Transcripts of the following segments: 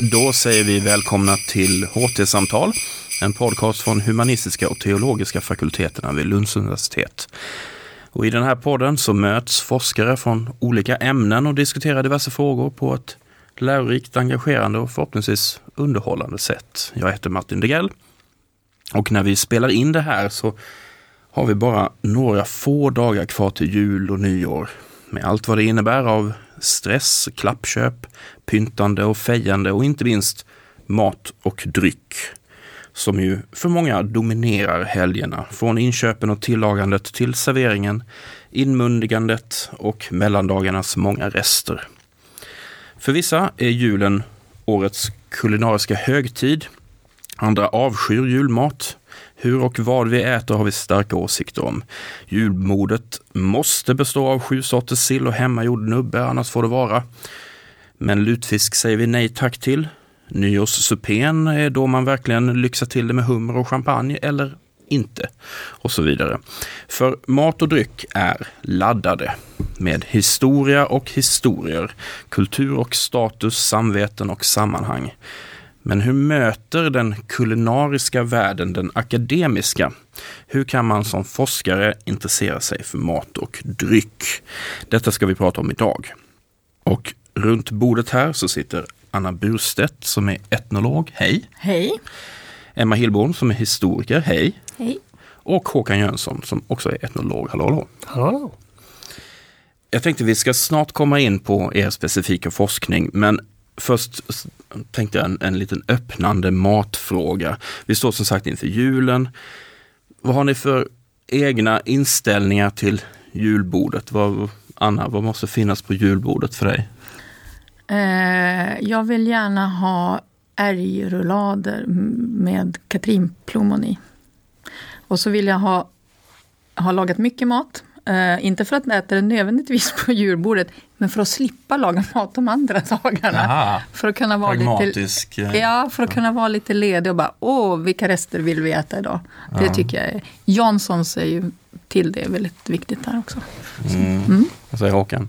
Då säger vi välkomna till HT-samtal, en podcast från humanistiska och teologiska fakulteterna vid Lunds universitet. Och I den här podden så möts forskare från olika ämnen och diskuterar diverse frågor på ett lärorikt, engagerande och förhoppningsvis underhållande sätt. Jag heter Martin Degrell och när vi spelar in det här så har vi bara några få dagar kvar till jul och nyår med allt vad det innebär av stress, klappköp, pyntande och fejande och inte minst mat och dryck. Som ju för många dominerar helgerna. Från inköpen och tillagandet till serveringen, inmundigandet och mellandagarnas många rester. För vissa är julen årets kulinariska högtid. Andra avskyr julmat. Hur och vad vi äter har vi starka åsikter om. Julbordet måste bestå av sju sorters sill och hemmagjord nubbe, annars får det vara. Men lutfisk säger vi nej tack till. Nyårssupén är då man verkligen lyxar till det med hummer och champagne eller inte. Och så vidare. För mat och dryck är laddade med historia och historier, kultur och status, samveten och sammanhang. Men hur möter den kulinariska världen den akademiska? Hur kan man som forskare intressera sig för mat och dryck? Detta ska vi prata om idag. Och runt bordet här så sitter Anna Burstedt som är etnolog. Hej! Hej! Emma Hillborn som är historiker. Hej! Hej! Och Håkan Jönsson som också är etnolog. Hallå, hallå! Hallå! Jag tänkte vi ska snart komma in på er specifika forskning, men först tänkte jag en, en liten öppnande matfråga. Vi står som sagt inför julen. Vad har ni för egna inställningar till julbordet? Vad, Anna, vad måste finnas på julbordet för dig? Eh, jag vill gärna ha älgrullader med katrinplommon i. Och så vill jag ha, ha lagat mycket mat. Uh, inte för att äta det nödvändigtvis på julbordet, men för att slippa laga mat de andra dagarna. Aha, för att kunna vara pragmatisk. Lite, ja, för att kunna vara lite ledig och bara, åh, vilka rester vill vi äta idag? Ja. Det tycker jag är, Janssons är ju till det väldigt viktigt där också. Mm. Mm. Vad säger Håkan?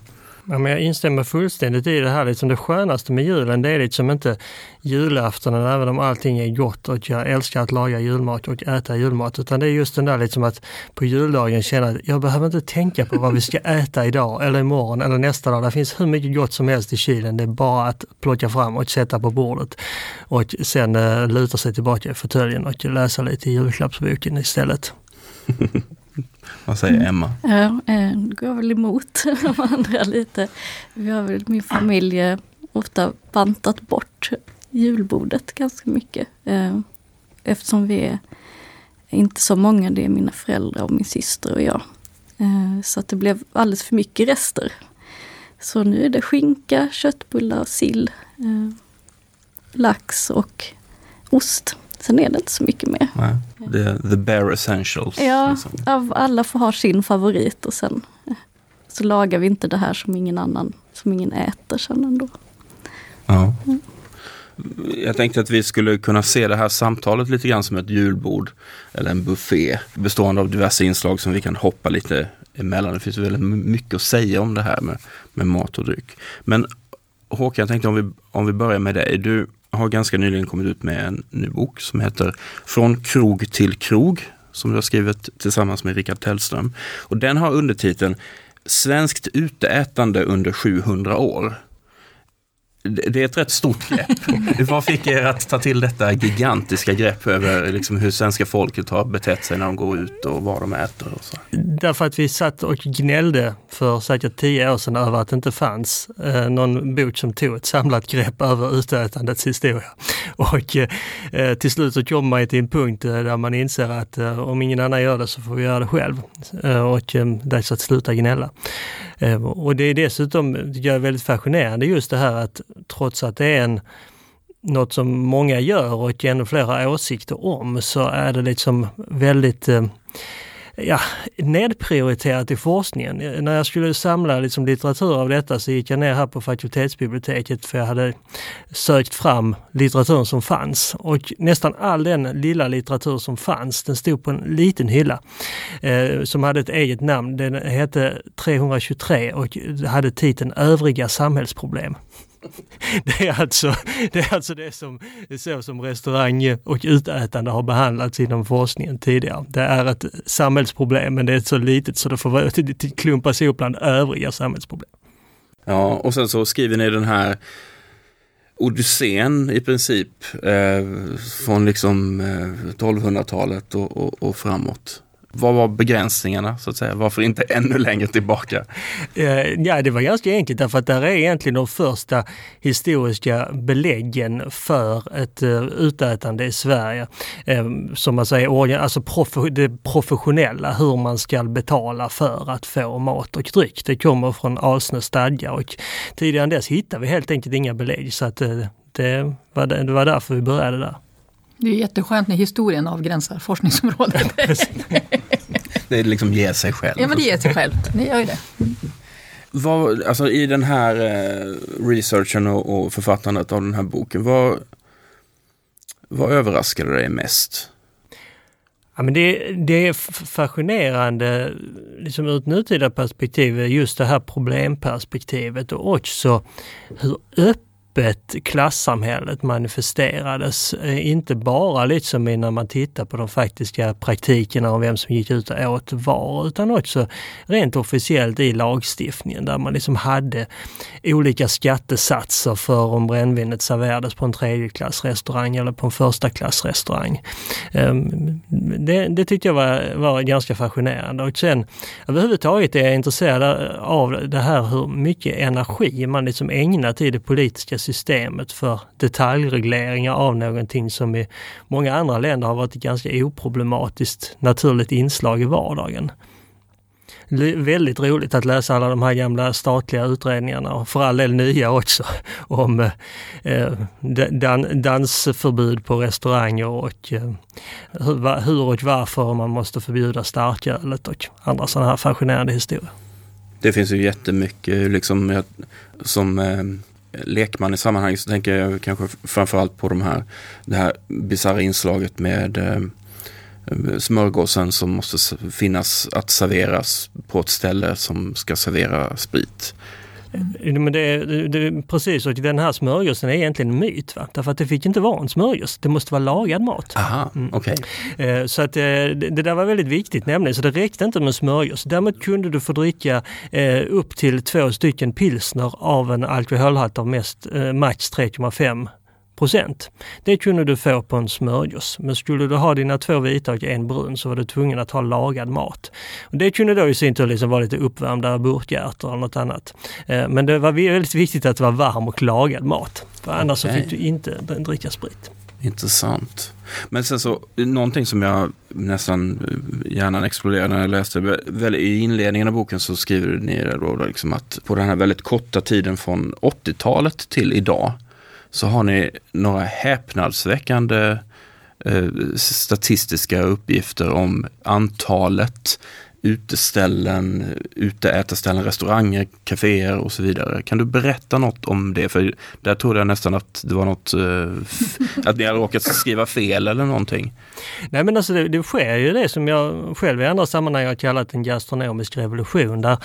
Ja, men jag instämmer fullständigt i det här. Liksom det skönaste med julen det är liksom inte julaftonen, även om allting är gott och jag älskar att laga julmat och äta julmat. Utan det är just den där liksom att på juldagen känna att jag behöver inte tänka på vad vi ska äta idag eller imorgon eller nästa dag. Det finns hur mycket gott som helst i kylen. Det är bara att plocka fram och sätta på bordet. Och sen uh, luta sig tillbaka i fåtöljen och läsa lite i julklappsboken istället. Vad säger Emma? Ja, eh, går väl emot de andra lite. Vi har väl min familj eh, ofta bantat bort julbordet ganska mycket. Eh, eftersom vi är inte så många, det är mina föräldrar och min syster och jag. Så att det blev alldeles för mycket rester. Så nu är det skinka, köttbullar, sill, lax och ost. Sen är det inte så mycket mer. Nej, det the bare essentials. Ja, liksom. alla får ha sin favorit och sen så lagar vi inte det här som ingen annan, som ingen äter sen ändå. Ja. Mm. Jag tänkte att vi skulle kunna se det här samtalet lite grann som ett julbord eller en buffé bestående av diverse inslag som vi kan hoppa lite emellan. Det finns väldigt mycket att säga om det här med, med mat och dryck. Men Håkan, jag tänkte om vi, om vi börjar med dig. Du har ganska nyligen kommit ut med en ny bok som heter Från krog till krog som du har skrivit tillsammans med Rickard Tellström. Och den har undertiteln Svenskt uteätande under 700 år det är ett rätt stort grepp. Vad fick er att ta till detta gigantiska grepp över liksom hur svenska folket har betett sig när de går ut och vad de äter? Och så? Därför att vi satt och gnällde för säkert tio år sedan över att det inte fanns eh, någon bok som tog ett samlat grepp över utätandets historia. Och eh, till slut så kommer man till en punkt eh, där man inser att eh, om ingen annan gör det så får vi göra det själv. Eh, och eh, dags att sluta gnälla. Eh, och det är dessutom jag är väldigt fascinerande just det här att trots att det är en något som många gör och ännu flera åsikter om så är det liksom väldigt eh, ja, nedprioriterat i forskningen. När jag skulle samla liksom litteratur av detta så gick jag ner här på fakultetsbiblioteket för jag hade sökt fram litteraturen som fanns. Och nästan all den lilla litteratur som fanns, den stod på en liten hylla eh, som hade ett eget namn. Den hette 323 och hade titeln Övriga samhällsproblem. Det är alltså det, är alltså det som, så som restaurang och utätande har behandlats inom forskningen tidigare. Det är ett samhällsproblem men det är så litet så det får klumpas ihop bland övriga samhällsproblem. Ja, och sen så skriver ni den här Odysseen i princip eh, från liksom eh, 1200-talet och, och, och framåt. Vad var begränsningarna så att säga? Varför inte ännu längre tillbaka? Eh, ja, det var ganska enkelt därför att där är egentligen de första historiska beläggen för ett eh, utätande i Sverige. Eh, som man säger, alltså det professionella, hur man ska betala för att få mat och dryck. Det kommer från Alsnö stadga och tidigare än dess hittar vi helt enkelt inga belägg så att det var därför vi började där. Det är jätteskönt när historien avgränsar forskningsområdet. det liksom ger sig själv. Ja, men det ger sig självt. Det gör ju det. Vad, alltså I den här eh, researchen och, och författandet av den här boken, vad, vad överraskade dig mest? Ja, men det, det är fascinerande liksom ur ett nutida perspektiv, just det här problemperspektivet och också hur öppet öppet klassamhället manifesterades. Eh, inte bara liksom när man tittar på de faktiska praktikerna och vem som gick ut och åt var, utan också rent officiellt i lagstiftningen där man liksom hade olika skattesatser för om brännvinet serverades på en tredjeklassrestaurang eller på en första klassrestaurang. Ehm, det, det tyckte jag var, var ganska fascinerande och sen överhuvudtaget är jag intresserad av det här hur mycket energi man liksom ägnar till det politiska systemet för detaljregleringar av någonting som i många andra länder har varit ett ganska oproblematiskt naturligt inslag i vardagen. Väldigt roligt att läsa alla de här gamla statliga utredningarna och för all del nya också om eh, dan dansförbud på restauranger och eh, hur och varför man måste förbjuda starkölet och andra sådana här fascinerande historier. Det finns ju jättemycket liksom, som eh, lekman i sammanhanget så tänker jag kanske framförallt på de här, det här bisarra inslaget med eh, eh smörgåsen som måste finnas att serveras på ett ställe som ska servera sprit. Mm. Men det, det, precis, och den här smörgåsen är egentligen en myt. Va? Därför att det fick inte vara en smörgås, det måste vara lagad mat. Aha, mm. okay. Eh, så att eh, det, det där var väldigt viktigt nämligen, så det räckte inte med smörgås. Däremot kunde du få dricka eh, upp till två stycken pilsner av en alkoholhalt av mest, max 3,5 procent. Det kunde du få på en smörgås. Men skulle du ha dina två vita och en brun så var du tvungen att ha lagad mat. Och det kunde då i sin tur liksom vara lite uppvärmda burkärtor eller något annat. Eh, men det var väldigt viktigt att det var varm och lagad mat. För annars okay. så fick du inte dricka sprit. Intressant. Men sen så, någonting som jag nästan hjärnan exploderade när jag läste. I inledningen av boken så skriver ni då liksom att på den här väldigt korta tiden från 80-talet till idag så har ni några häpnadsväckande eh, statistiska uppgifter om antalet uteställen, uteätarställen, restauranger, kaféer och så vidare. Kan du berätta något om det? För där trodde jag nästan att det var något, eh, att ni hade råkat skriva fel eller någonting. Nej men alltså det, det sker ju det som jag själv i andra sammanhang har kallat en gastronomisk revolution där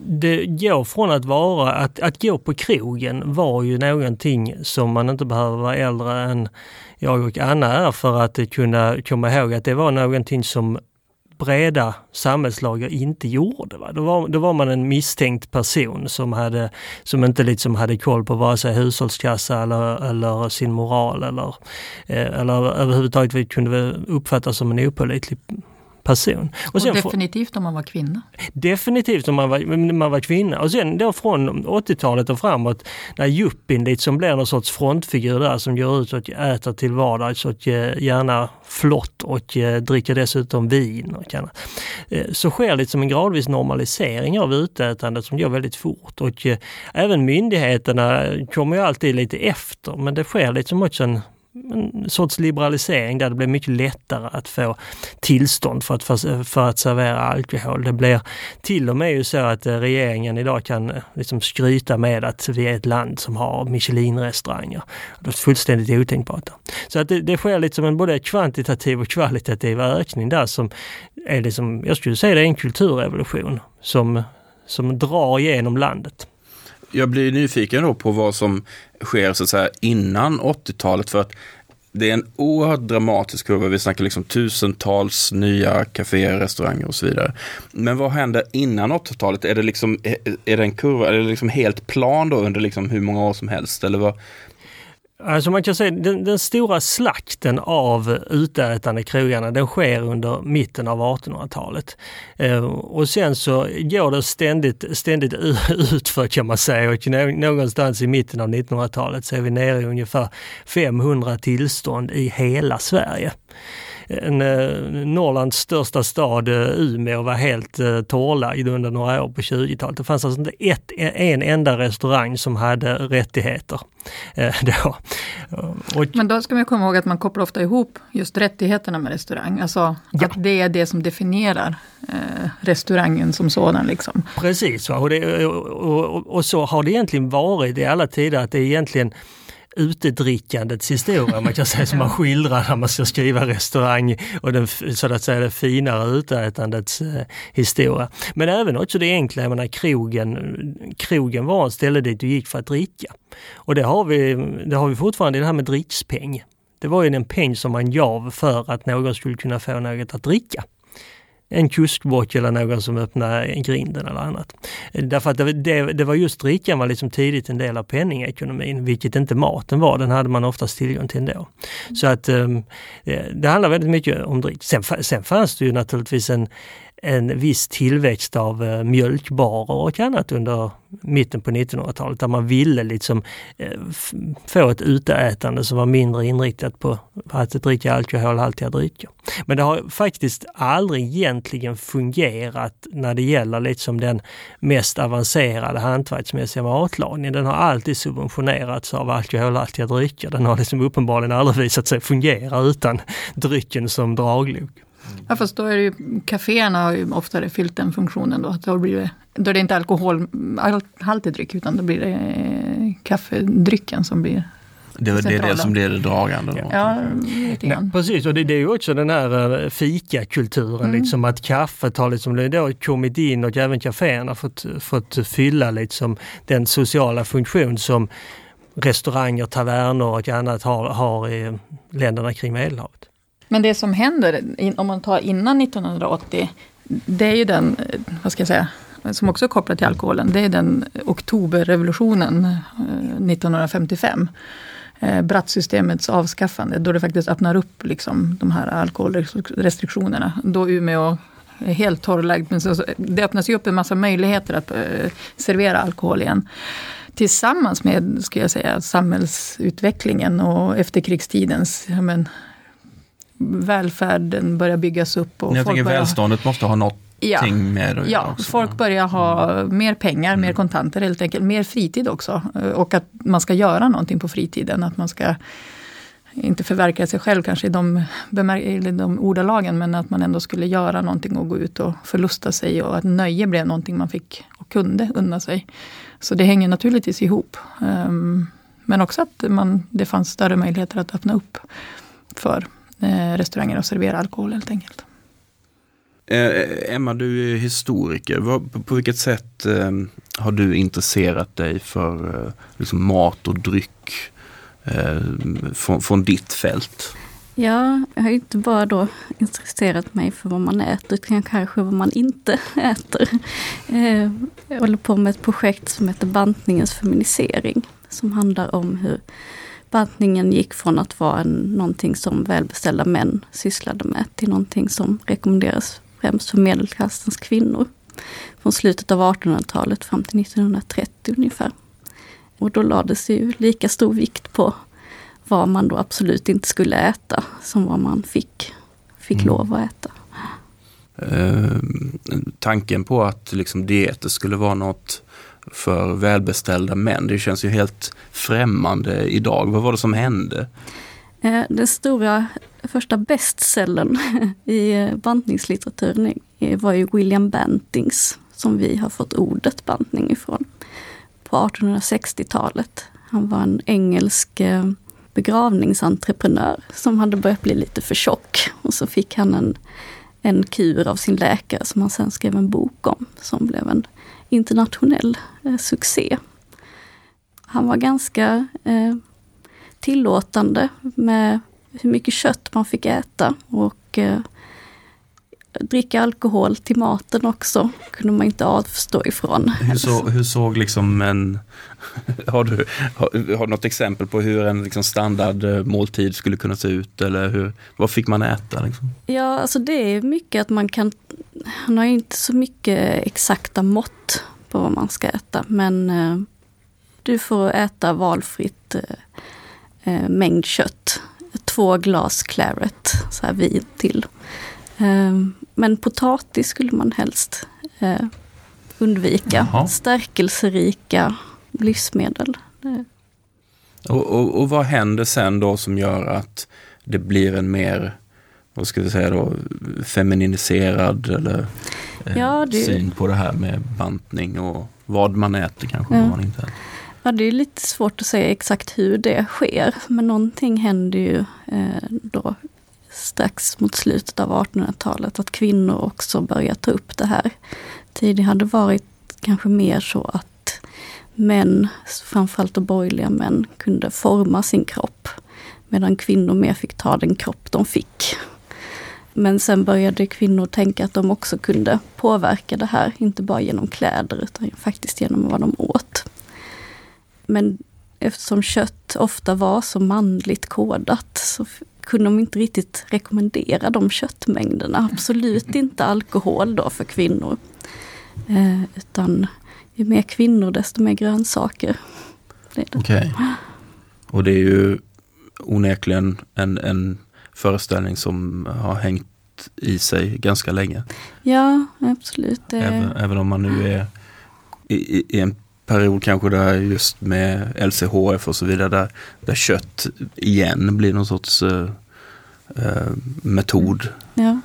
det går från att vara, att, att gå på krogen var ju någonting som man inte behöver vara äldre än jag och Anna är för att kunna komma ihåg att det var någonting som breda samhällslager inte gjorde. Va? Då, var, då var man en misstänkt person som, hade, som inte liksom hade koll på vare sig hushållskassa eller, eller sin moral eller, eh, eller överhuvudtaget kunde uppfattas som en opålitlig person. Och, och definitivt om man var kvinna. Definitivt om man var, man var kvinna. Och sen då från 80-talet och framåt när yuppien liksom blir någon sorts frontfigur där som går ut och äter till vardags och gärna flott och eh, dricker dessutom vin. Och kan, eh, så sker liksom en gradvis normalisering av utätandet som går väldigt fort. Och eh, även myndigheterna kommer ju alltid lite efter men det sker liksom också en en sorts liberalisering där det blir mycket lättare att få tillstånd för att, för, för att servera alkohol. Det blir till och med ju så att eh, regeringen idag kan eh, liksom skryta med att vi är ett land som har Michelin-restauranger. Det är fullständigt otänkbart. Så att det, det sker liksom en både kvantitativ och kvalitativ ökning där som är liksom, jag skulle säga det är en kulturrevolution som, som drar igenom landet. Jag blir nyfiken då på vad som sker så att säga innan 80-talet för att det är en oerhört dramatisk kurva. Vi snackar liksom tusentals nya kaféer, restauranger och så vidare. Men vad händer innan 80-talet? Är det liksom, är det en kurva, är det liksom helt plan då under liksom hur många år som helst? Eller vad, Alltså man kan säga den, den stora slakten av utätande krogarna den sker under mitten av 1800-talet. Eh, och sen så går det ständigt, ständigt utför kan man säga och någonstans i mitten av 1900-talet så är vi nere i ungefär 500 tillstånd i hela Sverige en, eh, Norrlands största stad, eh, Umeå, var helt eh, torrlagd under några år på 20-talet. Det fanns alltså inte ett, en enda restaurang som hade rättigheter. Då. Och, Men då ska man komma ihåg att man kopplar ofta ihop just rättigheterna med restaurang. Alltså ja. att det är det som definierar eh, restaurangen som sådan. Liksom. Precis, och, det, och, och, och, så har det egentligen varit i alla tider, att det är egentligen utedrickandets historia, man kan säga, som man skildrar när man ska skriva restaurang och den, så att säga det finare utätandets eh, historia. Men även också det enkla, jag menar krogen, krogen var ett ställe dit du gick för att dricka. Och det har vi, det har vi fortfarande i det här med drickspeng. Det var ju en peng som man gav för att någon skulle kunna få något att dricka en kuskbock eller någon som öppnade grinden eller annat. Därför att det, det, det var just drickan var liksom tidigt en del av penningekonomin, vilket inte maten var. Den hade man oftast tillgång till ändå. Så att um, det handlar väldigt mycket om dryck. Sen, sen fanns det ju naturligtvis en, en viss tillväxt av eh, mjölkbarer och annat under mitten på 1900-talet där man ville liksom eh, få ett uteätande som var mindre inriktat på att dricka alkoholhaltiga drycker. Men det har faktiskt aldrig egentligen fungerat när det gäller liksom den mest avancerade hantverksmässiga matlagningen. Den har alltid subventionerats av alkoholhaltiga drycker. Den har liksom uppenbarligen aldrig visat sig fungera utan drycken som draglok. Ja fast då är det ju, kaféerna har ju oftare fyllt den funktionen då. Att då, blir det, då är det inte alkoholhaltig dryck utan då blir det eh, kaffedrycken som blir det, det är det som blir det dragande? Då. Ja, grann. precis, och det, det, är ju också den här eh, fikakulturen, mm. liksom att kaffet har liksom då kommit in och även kaféerna fått, fått fylla liksom den sociala funktion som restauranger, taverner och annat har, har i länderna kring Medelhavet. Men det som händer, om man tar innan 1980, det är ju den, eh, vad ska jag säga, som också är kopplad till alkoholen, det är den oktoberrevolutionen eh, 1955. Eh, brattsystemets avskaffande, då det faktiskt öppnar upp liksom, de här alkoholrestriktionerna. Då Umeå är helt torrlagd, men så, det öppnas ju upp en massa möjligheter att servera alkohol igen. Tillsammans med, ska jag säga, samhällsutvecklingen och efterkrigstidens men, välfärden börjar byggas upp. Och jag tänker börjar... välståndet måste ha något Ja, ja folk börjar ha mm. mer pengar, mer mm. kontanter helt enkelt. Mer fritid också. Och att man ska göra någonting på fritiden. Att man ska inte förverkliga sig själv kanske i de, i de ordalagen, men att man ändå skulle göra någonting och gå ut och förlusta sig och att nöje blev någonting man fick och kunde unna sig. Så det hänger naturligtvis ihop. Um, men också att man, det fanns större möjligheter att öppna upp för Eh, restauranger och servera alkohol helt enkelt. Eh, Emma, du är historiker. På vilket sätt eh, har du intresserat dig för eh, liksom mat och dryck eh, från, från ditt fält? Ja, jag har inte bara då intresserat mig för vad man äter, utan kanske vad man inte äter. Eh, jag håller på med ett projekt som heter Bantningens feminisering, som handlar om hur bantningen gick från att vara en, någonting som välbeställda män sysslade med till någonting som rekommenderas främst för medelklassens kvinnor. Från slutet av 1800-talet fram till 1930 ungefär. Och då lades ju lika stor vikt på vad man då absolut inte skulle äta som vad man fick, fick mm. lov att äta. Eh, tanken på att liksom dieter skulle vara något för välbeställda män. Det känns ju helt främmande idag. Vad var det som hände? Eh, den stora första bestsellern i eh, bantningslitteraturen eh, var ju William Bantings, som vi har fått ordet bantning ifrån, på 1860-talet. Han var en engelsk begravningsentreprenör som hade börjat bli lite för tjock. Och så fick han en, en kur av sin läkare som han sen skrev en bok om, som blev en internationell eh, succé. han var ganska eh, tillåtande med hur mycket kött man fick äta och eh, dricka alkohol till maten också kunde man inte avstå ifrån. Hur, så, hur såg liksom en, har du, har, har något exempel på hur en liksom standardmåltid skulle kunna se ut eller hur, vad fick man äta? Liksom? Ja, alltså det är mycket att man kan, han har inte så mycket exakta mått på vad man ska äta men eh, du får äta valfritt eh, eh mängd kött. Två glas claret, så här vin till. Eh, men potatis skulle man helst eh, undvika. Jaha. Stärkelserika livsmedel. Och, och, och, vad händer sen då som gör att det blir en mer, vad ska vi säga då, femininiserad eller eh, ja, det... syn på det här med bantning och vad man äter kanske, ja. vad man inte äter? Ja, det är lite svårt att säga exakt hur det sker, men någonting händer ju eh, då strax mot slutet av 1800-talet att kvinnor också börjar ta upp det här. Tidigare hade det varit kanske mer så att män, framförallt då borgerliga män, kunde forma sin kropp. Medan kvinnor mer fick ta den kropp de fick. Men sen började kvinnor tänka att de också kunde påverka det här, inte bara genom kläder utan faktiskt genom vad de åt. Men eftersom kött ofta var så manligt kodat så kunde de inte riktigt rekommendera de köttmängderna. Absolut inte alkohol då för kvinnor. Eh, utan ju mer kvinnor desto mer grönsaker. Okej. Okay. Och det är ju onekligen en, en föreställning som har hängt i sig ganska länge. Ja, absolut. Även, även om man nu är i, i, en period kanske där just med LCHF och så vidare där, där kött igen blir någon sorts uh, uh, metod. Ja.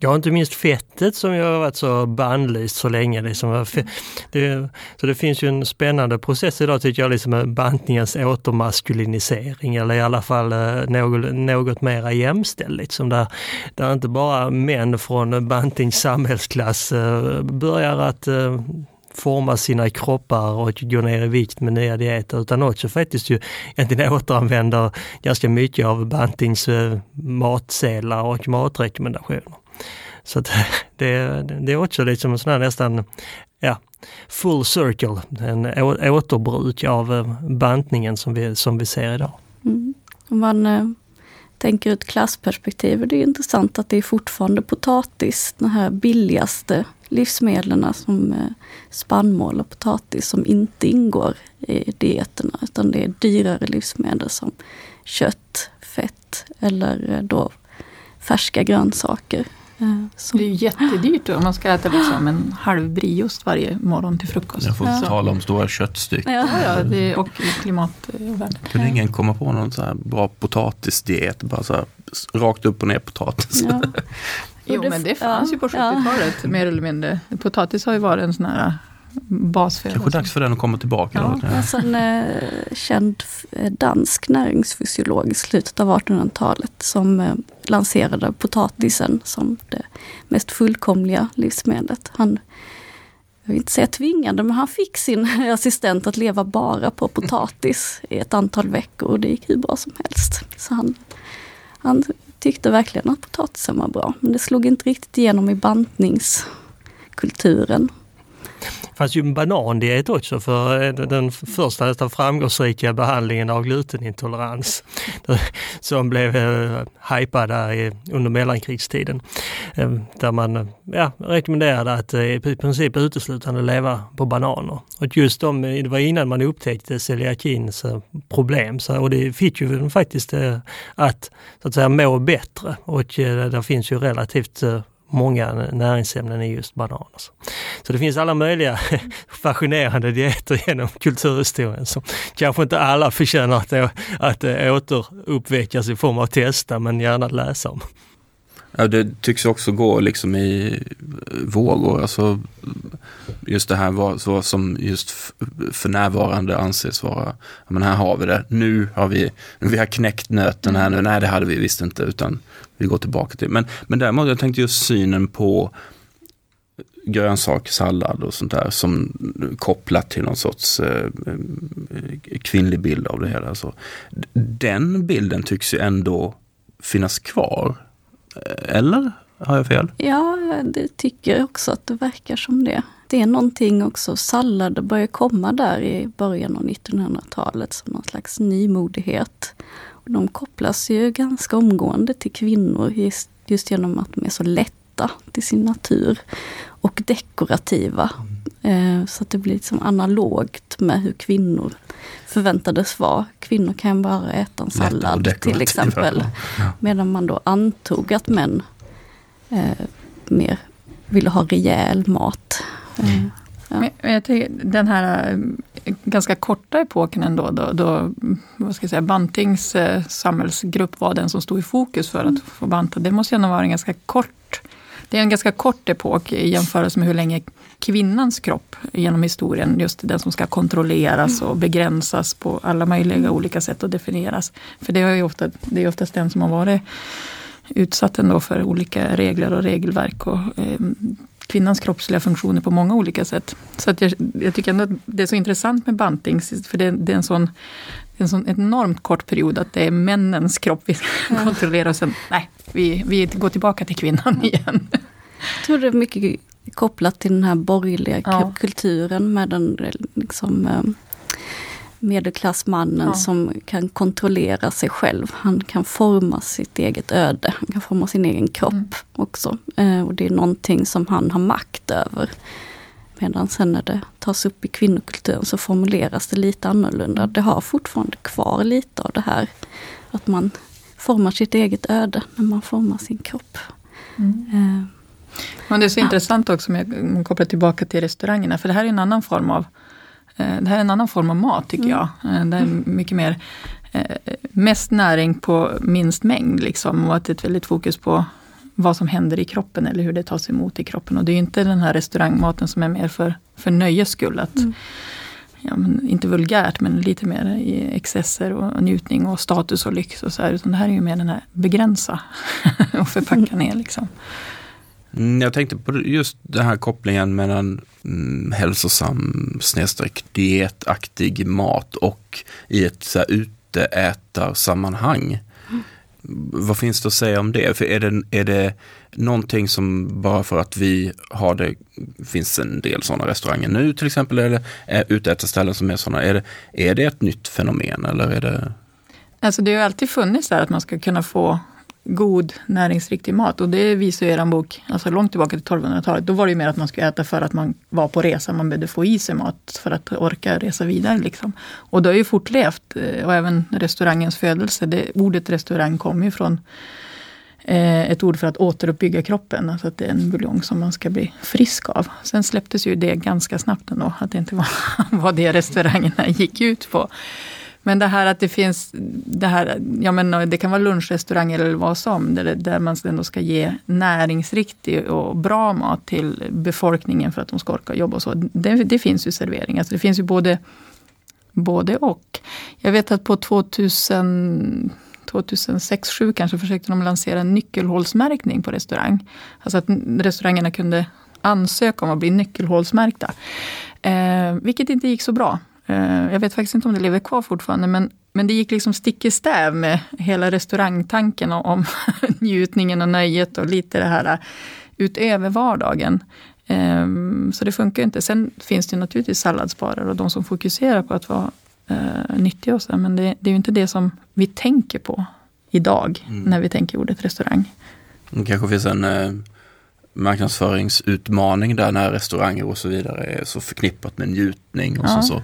Ja, inte minst fettet som ju har varit så bannlyst så länge. Liksom. Det, så det finns ju en spännande process idag tycker jag, liksom med bantningens återmaskulinisering eller i alla fall eh, något, något mera jämställt. Liksom där, där inte bara män från bantings samhällsklass börjar att forma sina kroppar och gå ner i vikt med nya dieter utan också faktiskt ju egentligen återanvänder ganska mycket av Bantings eh, matsedlar och matrekommendationer. Så det, det är också liksom en sån här nästan ja, full circle, en återbruk av eh, bantningen som vi, som vi ser idag. Mm. Man eh, Tänker ur ett klassperspektiv, det är intressant att det är fortfarande potatis, de här billigaste livsmedlen som eh, spannmål och potatis som inte ingår i dieterna utan det är dyrare livsmedel som kött, fett eller eh, då färska grönsaker. Eh. Det är jättedyrt då, om man ska äta liksom en halv brieost varje morgon till frukost. Jag får ja. tala om stora köttstycken. Ja, ja det, och klimatvärden. Kunde ingen komma på någon så här bra potatisdiet? Bara så här, rakt upp och ner potatis. Ja. Jo, men det fanns ja, ju på 70-talet ja. mer eller mindre. Potatis har ju varit en sån här basföda. Kanske dags för den att komma tillbaka. Ja. Då. Alltså en eh, känd eh, dansk näringsfysiolog i slutet av 1800-talet som eh, lanserade potatisen som det mest fullkomliga livsmedlet. Han, jag vill inte säga tvingande, men han fick sin assistent att leva bara på potatis i ett antal veckor och det gick hur bra som helst. Så han, han tyckte verkligen att potatisen var bra, men det slog inte riktigt igenom i bantningskulturen. Det fanns ju en banandiet också för eh, den första nästan framgångsrika behandlingen av glutenintolerans. Som blev eh, hypad där under mellankrigstiden. Eh, där man eh, ja, rekommenderade att eh, i princip uteslutande leva på bananer. Och just de, eh, det var innan man upptäckte celiakins problem så, och det fick ju faktiskt att, så att säga, må bättre. Och det finns ju relativt många näringsämnen i just bananer. Så det finns alla möjliga fascinerande dieter genom kulturhistorien som kanske inte alla förtjänar att, att återuppväckas i form av testa men gärna läsa om. Ja, det tycks också gå liksom i vågor. Alltså, just det här var, så som just för närvarande anses vara, men här har vi det, nu har vi, vi har knäckt nöten här nu, nej det hade vi visst inte utan vi går tillbaka till. Men, men däremot, jag tänkte just synen på grönsakssallad och sånt där som kopplat till någon sorts eh, eh, kvinnlig bild av det hela. Så den bilden tycks ju ändå finnas kvar. Eller? Har jag fel? Ja, det tycker jag också att det verkar som det. Det är någonting också, sallad börjar komma där i början av 1900-talet som någon slags nymodighet. De kopplas ju ganska omgående till kvinnor just, just genom att de är så lätta till sin natur och dekorativa. Eh, så att det blir liksom analogt med hur kvinnor förväntades vara. Kvinnor kan bara äta en sallad till exempel. Ja. Medan man då antog att män eh, mer ville ha rejäl mat. Mm. Ja. Men jag tycker, den här eh, ganska korta epoken ändå, då, då vad ska jag säga, Bantings eh, samhällsgrupp var den som stod i fokus för att mm. få banta. Det måste ju ändå vara en ganska kort det är en ganska kort epok i jämförelse med hur länge kvinnans kropp genom historien, just den som ska kontrolleras och begränsas på alla möjliga mm. olika sätt och definieras. För det är ju ofta, det är oftast den som har varit utsatt ändå för olika regler och regelverk och eh, kvinnans kroppsliga funktioner på många olika sätt. Så att jag, jag tycker ändå att det är så intressant med banting, för det, det är en sån en sån enormt kort period att det är männens kropp vi ska ja. kontrollera och sen, nej, vi, vi går tillbaka till kvinnan igen. Jag tror det är mycket kopplat till den här borgerliga ja. kulturen med den liksom, eh, medelklassmannen ja. som kan kontrollera sig själv. Han kan forma sitt eget öde, han kan forma sin egen kropp mm. också. Eh, och det är någonting som han har makt över. Medan sen när det tas upp i kvinnokulturen så formuleras det lite annorlunda. Det har fortfarande kvar lite av det här att man formar sitt eget öde när man formar sin kropp. Mm. Eh, Men det är så ja. intressant också med man kopplar tillbaka till restaurangerna, för det här är en annan form av det här är en annan form av mat tycker mm. jag. Eh, det är mycket mer eh, mest näring på minst mängd liksom och att det är ett väldigt fokus på vad som händer i kroppen eller hur det tas emot i kroppen. Och det är inte den här restaurangmaten som är mer för, för nöjes skull. Att, mm. ja, men, inte vulgärt men lite mer i excesser och njutning och status och lyx. Och så här, utan det här är ju mer den här begränsa och förpacka ner. Liksom. Mm, jag tänkte på just den här kopplingen mellan mm, hälsosam snedstreck dietaktig mat och i ett så här uteätarsammanhang. Mm. Vad finns det att säga om det? För är det, är det någonting som bara för att vi har det, finns en del sådana restauranger nu till exempel, eller utätarställen som är sådana, är det, är det ett nytt fenomen eller är det? Alltså det har alltid funnits där att man ska kunna få god näringsriktig mat. Och det visar ju er bok, alltså långt tillbaka till 1200-talet. Då var det ju mer att man skulle äta för att man var på resa. Man behövde få i sig mat för att orka resa vidare. Liksom. Och det har ju fortlevt. Eh, och även restaurangens födelse. Det, ordet restaurang kommer ju från eh, ett ord för att återuppbygga kroppen. Alltså att det är en buljong som man ska bli frisk av. Sen släpptes ju det ganska snabbt ändå. Att det inte var vad det restaurangerna gick ut på. Men det här att det finns, det, här, ja men eh, det kan vara lunchrestaurang eller vad som, där, där man ändå ska ge näringsriktig och bra mat till befolkningen för att de ska orka jobba och så. Det, det finns ju servering, alltså det finns ju både, både och. Jag vet att på 2000 2006-2007 kanske försökte de lansera en nyckelhålsmärkning på restaurang. Alltså att restaurangerna kunde ansöka om att bli nyckelhålsmärkta. Eh, vilket inte gick så bra. Eh, jag vet faktiskt inte om det lever kvar fortfarande, men, men det gick liksom stick i stäv med hela restaurangtanken om njutningen och nöjet och lite det här eh, utöver vardagen. Ehm, så det funkar inte. Sen finns det naturligtvis salladsbarer och de som fokuserar på att vara uh, nyttiga och så, men det, det är ju inte det som vi tänker på idag mm. när vi tänker ordet restaurang. Det kanske finns en marknadsföringsutmaning där när restauranger och så vidare är så förknippat med njutning och ja. så, så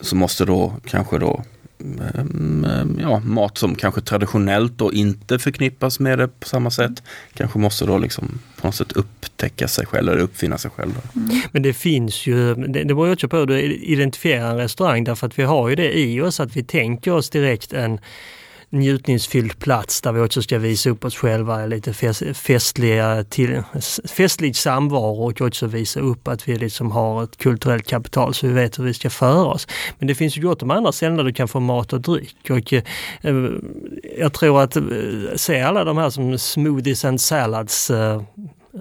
så måste då kanske då mm, mm, ja, mat som kanske traditionellt då inte förknippas med det på samma sätt kanske måste då liksom på något sätt upptäcka sig själv eller uppfinna sig själv. Mm. Men det finns ju, det, det beror ju också på hur du identifierar en restaurang därför att vi har ju det i oss att vi tänker oss direkt en njutningsfylld plats där vi också ska visa upp oss själva, lite festliga till, festlig samvaro och också visa upp att vi liksom har ett kulturellt kapital så vi vet hur vi ska föra oss. Men det finns ju gott om andra ställen där du kan få mat och dryck och eh, eh jag tror att eh, se alla de här som smoothies and salads eh,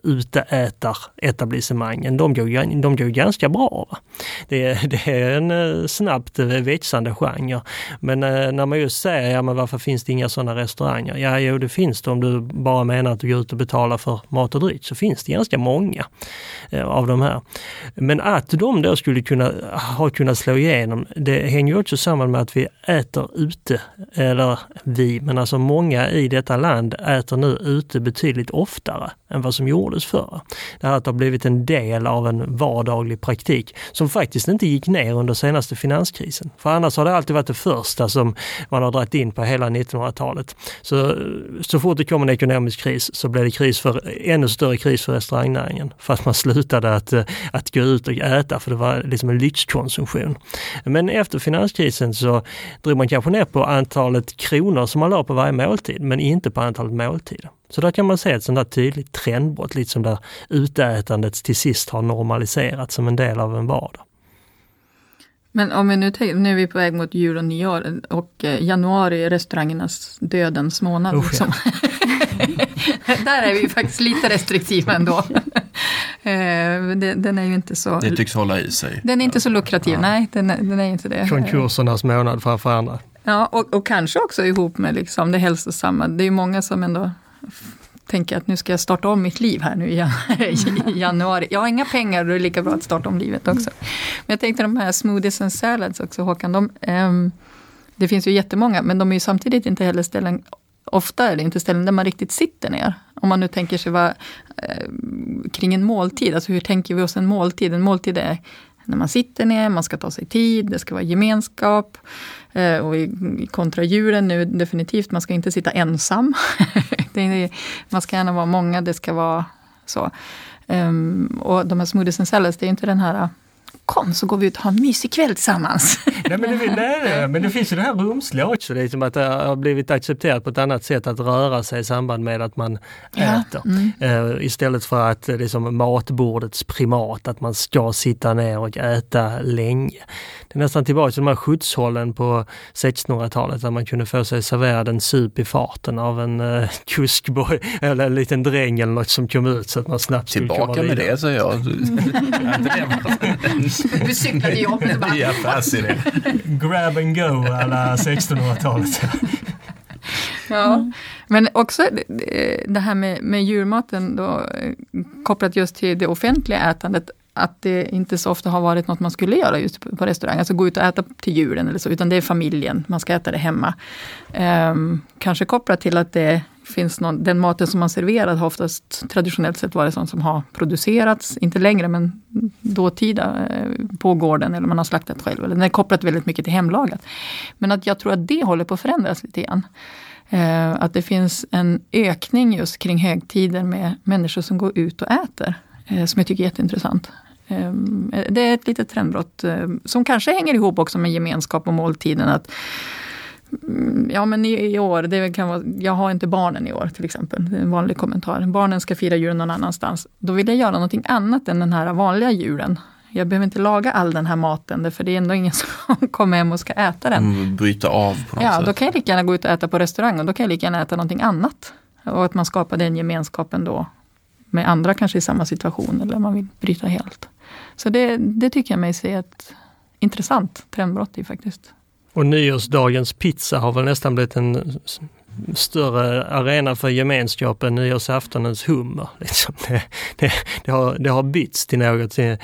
uteätaretablissemangen, de går, de går ganska bra. Va? Det, det är en eh, snabbt eh, växande genre. Men eh, när man just säger, ja men varför finns det inga sådana restauranger? Ja, jo det finns det om du bara menar att du går ut och betalar för mat och dryck, så finns det ganska många av de här. Men att de då skulle kunna ha kunnat slå igenom, det hänger ju också samman med att vi äter ute, eller vi, men alltså många i detta land äter nu ute betydligt oftare än vad som gjordes förr. Det här att det har blivit en del av en vardaglig praktik som faktiskt inte gick ner under senaste finanskrisen. För annars har det alltid varit det första som man har dragit in på hela 1900-talet. Så, så fort det kom en ekonomisk kris så blev det kris för, ännu större kris för restaurangnäringen. För att man slutade att, eh, att gå ut och äta för det var liksom en lyxkonsumtion. Men efter finanskrisen så drog man kanske ner på antalet kronor som man la på varje måltid men inte på antalet måltider. Så där kan man se ett sånt där tydligt trendbrott, lite som där utätandet till sist har normaliserats som en del av en vardag. Men om vi nu tänker, nu är vi på väg mot jul och nyår och eh, januari är restaurangernas dödens månad. Usch, liksom. ja. Där är vi faktiskt lite restriktiva ändå. Eh, den är ju inte så... Det tycks hålla i sig. Den är inte så lukrativ, ja. nej den, den är inte det. Konkursernas månad framför andra. Ja, och, och kanske också ihop med liksom det hälsosamma. Det är ju många som ändå tänker att nu ska jag starta om mitt liv här nu i januari. Jag har inga pengar och det är lika bra att starta om livet också. Men jag tänkte de här smoothies and salads också Håkan. De, um, det finns ju jättemånga men de är ju samtidigt inte heller ställen Ofta är det inte ställen där man riktigt sitter ner. Om man nu tänker sig vad, eh, kring en måltid, alltså hur tänker vi oss en måltid? En måltid är när man sitter ner, man ska ta sig tid, det ska vara gemenskap. Eh, och i, kontra djuren nu definitivt, man ska inte sitta ensam. är, man ska gärna vara många, det ska vara så. Um, och de här smoothies and salads, det är inte den här kom så går vi ut och har en mysig kväll tillsammans. nej, men det, nej, men det finns ju det här rumsliga också, det är som att det har blivit accepterat på ett annat sätt att röra sig i samband med att man ja. äter. Mm. Uh, istället för att det är som matbordets primat, att man ska sitta ner och äta länge. Det är nästan tillbaka till de här skjutshållen på 1600-talet där man kunde få sig serverad en sup i farten av en uh, kuskboy eller en liten dräng eller något som kom ut så att man snabbt skulle komma vidare. Tillbaka med det, säger jag. Du cyklade ju upp det bara. Affärsidé. Grab and go alla 1600-talet. Ja, men också det här med, med djurmaten då, kopplat just till det offentliga ätandet att det inte så ofta har varit något man skulle göra just på, restaurang. Alltså gå ut och äta till julen eller så, utan det är familjen, man ska äta det hemma. Um, kanske kopplat till att det finns någon, den maten som man serverar har oftast traditionellt sett varit sånt som har producerats, inte längre men dåtida, eh, på gården eller man har slaktat själv. Eller den är kopplat väldigt mycket till hemlagat. Men att jag tror att det håller på att förändras lite grann. Uh, att det finns en ökning just kring högtider med människor som går ut och äter. Uh, som jag tycker är jätteintressant. Ehm, det är ett litet trendbrott ehm, som kanske hänger ihop också med gemenskap och måltiden. Att, mm, ja men i, år, det kan vara, jag har inte barnen i år till exempel. Det är en vanlig kommentar. Barnen ska fira julen någon annanstans. Då vill jag göra någonting annat än den här vanliga julen. Jag behöver inte laga all den här maten, för det är ändå ingen som kommer hem och ska äta den. Mm, bryta av på något ja, sätt. då kan jag lika gärna gå ut och äta på restaurang och då kan jag lika gärna äta någonting annat. Och att man skapar den gemenskapen då med andra kanske i samma situation eller man vill bryta helt. Så det, det tycker jag mig se ett intressant trendbrott i faktiskt. Och nyårsdagens pizza har väl nästan blivit en större arena för gemenskap än nyårsaftonens hummer. Liksom. Det, det, det, har, det har bytts till något, eh,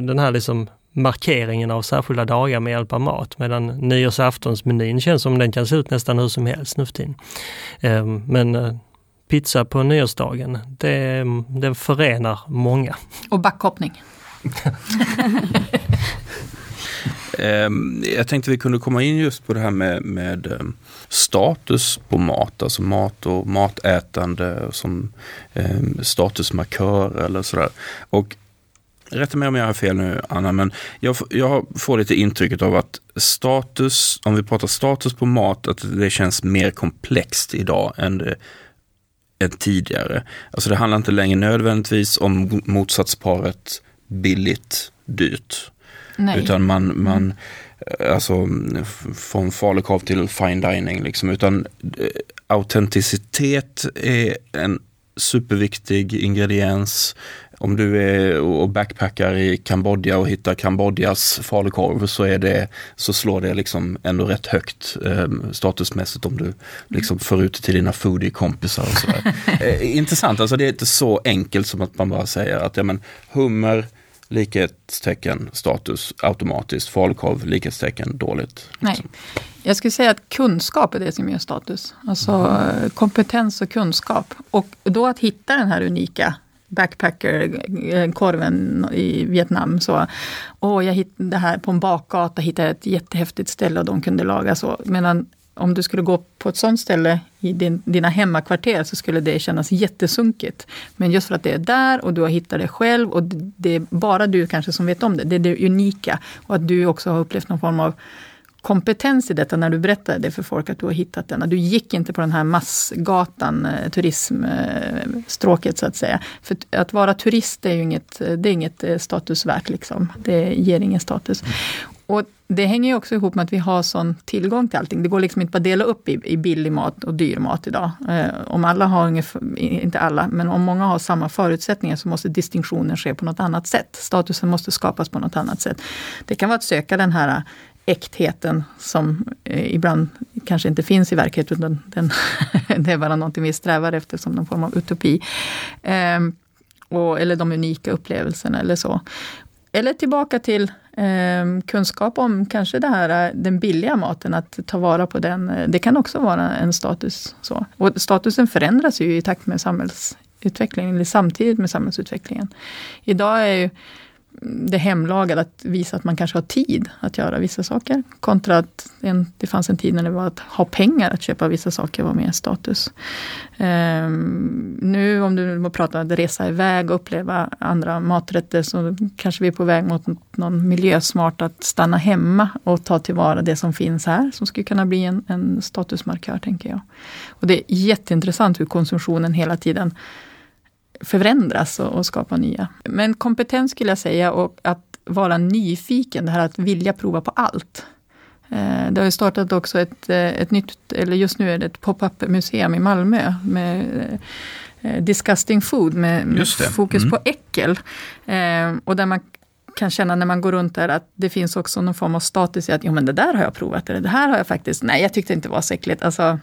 den här liksom markeringen av särskilda dagar med hjälp av mat. Medan nyårsaftonsmenyn känns som den kan se ut nästan hur som helst nu för tiden. Eh, men eh, pizza på nyårsdagen, det, det förenar många. Och backhoppning. Ehm, jag tänkte vi kunde komma in just på det här med, med ehm, status på mat, alltså mat och matätande som ehm, statusmarkör eller sådär. Och Rätta mig om jag har fel nu Anna, men jag, jag får lite intrycket av att status, om vi pratar status på mat, att det känns mer komplext idag än det än tidigare. Alltså det handlar inte längre nödvändigtvis om motsatsparet billigt, dyrt. Nej. Utan man, man alltså från falukorv till fine dining liksom. Utan eh, autenticitet är en superviktig ingrediens. Om du är och backpackar i Kambodja och hittar Kambodjas falukorv så, är det, så slår det liksom ändå rätt högt eh, statusmässigt om du liksom får ut det till dina foodie-kompisar. Och sådär. eh, intressant, alltså det är inte så enkelt som att man bara säger att ja, men, hummer, likhetstecken status automatiskt, falukorv likhetstecken dåligt. Nej. Liksom. Jag skulle säga att kunskap är det som ger status. Alltså mm. kompetens och kunskap. Och då att hitta den här unika backpacker-korven i Vietnam. Så, åh, jag hittade det här på en bakgata, hittade ett jättehäftigt ställe och de kunde laga så. Medan om du skulle gå på ett sånt ställe i din, dina hemmakvarter så skulle det kännas jättesunkigt. Men just för att det är där och du har hittat det själv och det är bara du kanske som vet om det. Det är det unika. Och att du också har upplevt någon form av kompetens i detta när du berättade det för folk att du har hittat den. Du gick inte på den här massgatan, eh, turismstråket eh, så att säga. För att vara turist är ju inget, eh, det är inget statusvärt. Liksom. Det ger ingen status. Och det hänger ju också ihop med att vi har sån tillgång till allting. Det går liksom inte bara att dela upp i, i billig mat och dyr mat idag. Eh, om alla har ungefär, inte alla, men om många har samma förutsättningar så måste distinktionen ske på något annat sätt. Statusen måste skapas på något annat sätt. Det kan vara att söka den här eh, äktheten som eh, ibland kanske inte finns i verkligheten, utan den, det är bara någonting vi strävar efter som någon form av utopi. Eh, och, eller de unika upplevelserna eller så. Eller tillbaka till eh, kunskap om kanske det här, eh, den billiga maten, att ta vara på den. Eh, det kan också vara en status. Så. Och statusen förändras ju i takt med samhällsutvecklingen, eller samtidigt med samhällsutvecklingen. Idag är ju det hemlagade, att visa att man kanske har tid att göra vissa saker. Kontra att en, det fanns en tid när det var att ha pengar att köpa vissa saker var mer status. Um, nu om du pratar om att resa iväg och uppleva andra maträtter så kanske vi är på väg mot någon miljösmart att stanna hemma och ta tillvara det som finns här. Som skulle kunna bli en, en statusmarkör tänker jag. Och det är jätteintressant hur konsumtionen hela tiden förändras och, och skapa nya. Men kompetens skulle jag säga och att vara nyfiken, det här att vilja prova på allt. Eh, det har ju startat också ett, eh, ett nytt, eller just nu är det ett pop-up museum i Malmö med eh, Disgusting Food med, med fokus mm. på äckel. Och där man kan känna när man går runt där att det finns också någon form av status i att jo men det där har jag provat, eller det här har jag faktiskt, nej jag tyckte inte det var så äckligt. Alltså,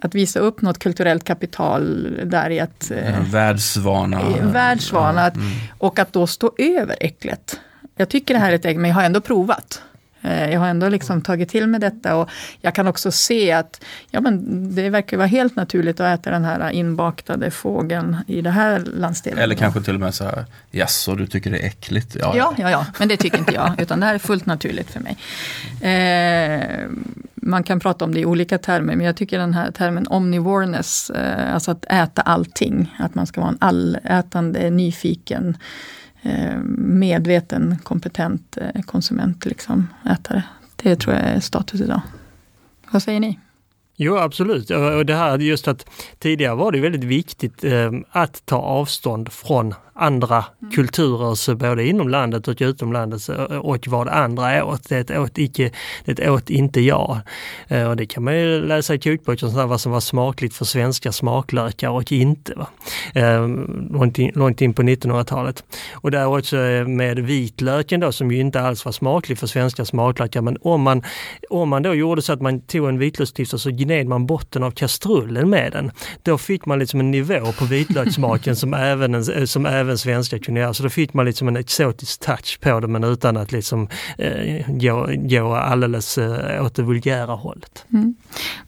att visa upp något kulturellt kapital där i att... Eh, världsvana. Världsvana. Ja, mm. Och att då stå över äcklet. Jag tycker det här är ett ägg, men jag har ändå provat. Eh, jag har ändå liksom tagit till mig detta och jag kan också se att ja, men det verkar vara helt naturligt att äta den här inbaktade fågeln i det här landsdelen. Eller kanske till och med så här, jaså du tycker det är äckligt? Ja, ja, ja, ja men det tycker inte jag, utan det här är fullt naturligt för mig. Eh, man kan prata om det i olika termer, men jag tycker den här termen omnivoreness, eh, alltså att äta allting, att man ska vara en allätande, nyfiken, Eh, medveten, kompetent eh, konsument, liksom, ätare. Det tror jag är status idag. Vad säger ni? Jo absolut, och det här just att tidigare var det väldigt viktigt eh, att ta avstånd från andra mm. kulturer, både inom landet och utom landet och vad andra åt. Det åt, icke, det åt inte jag. Eh, och det kan man ju läsa i kokböcker, vad som var smakligt för svenska smaklökar och inte. Va? Långt, in, långt in på 1900-talet. Och där också eh, med vitlöken då som ju inte alls var smaklig för svenska smaklökar. Men om man, om man då gjorde så att man tog en vitlökstift och så gned man botten av kastrullen med den. Då fick man liksom en nivå på vitlökssmaken som även, som även även svenska kunde göra. Så alltså, då fick man liksom en exotisk touch på det men utan att liksom eh, gå, gå alldeles eh, åt det vulgära hållet. Mm.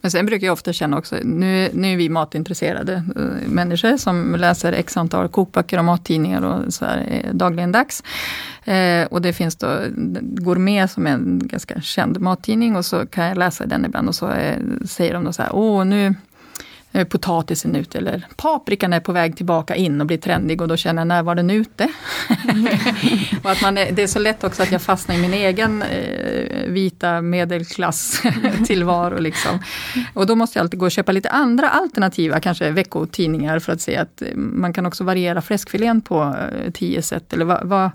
Men sen brukar jag ofta känna också, nu, nu är vi matintresserade eh, människor som läser x antal kokböcker och mattidningar och så här eh, dagligen dags. Eh, och det finns då Gourmet som är en ganska känd mattidning och så kan jag läsa den ibland och så eh, säger de då så här, åh nu Eh, potatisen ute eller paprikan är på väg tillbaka in och blir trendig och då känner jag när var den ute? och att man är, det är så lätt också att jag fastnar i min egen eh, vita medelklass tillvaro. Liksom. Och då måste jag alltid gå och köpa lite andra alternativa, kanske veckotidningar för att se att eh, man kan också variera fläskfilén på eh, tio sätt. Eller vad, vad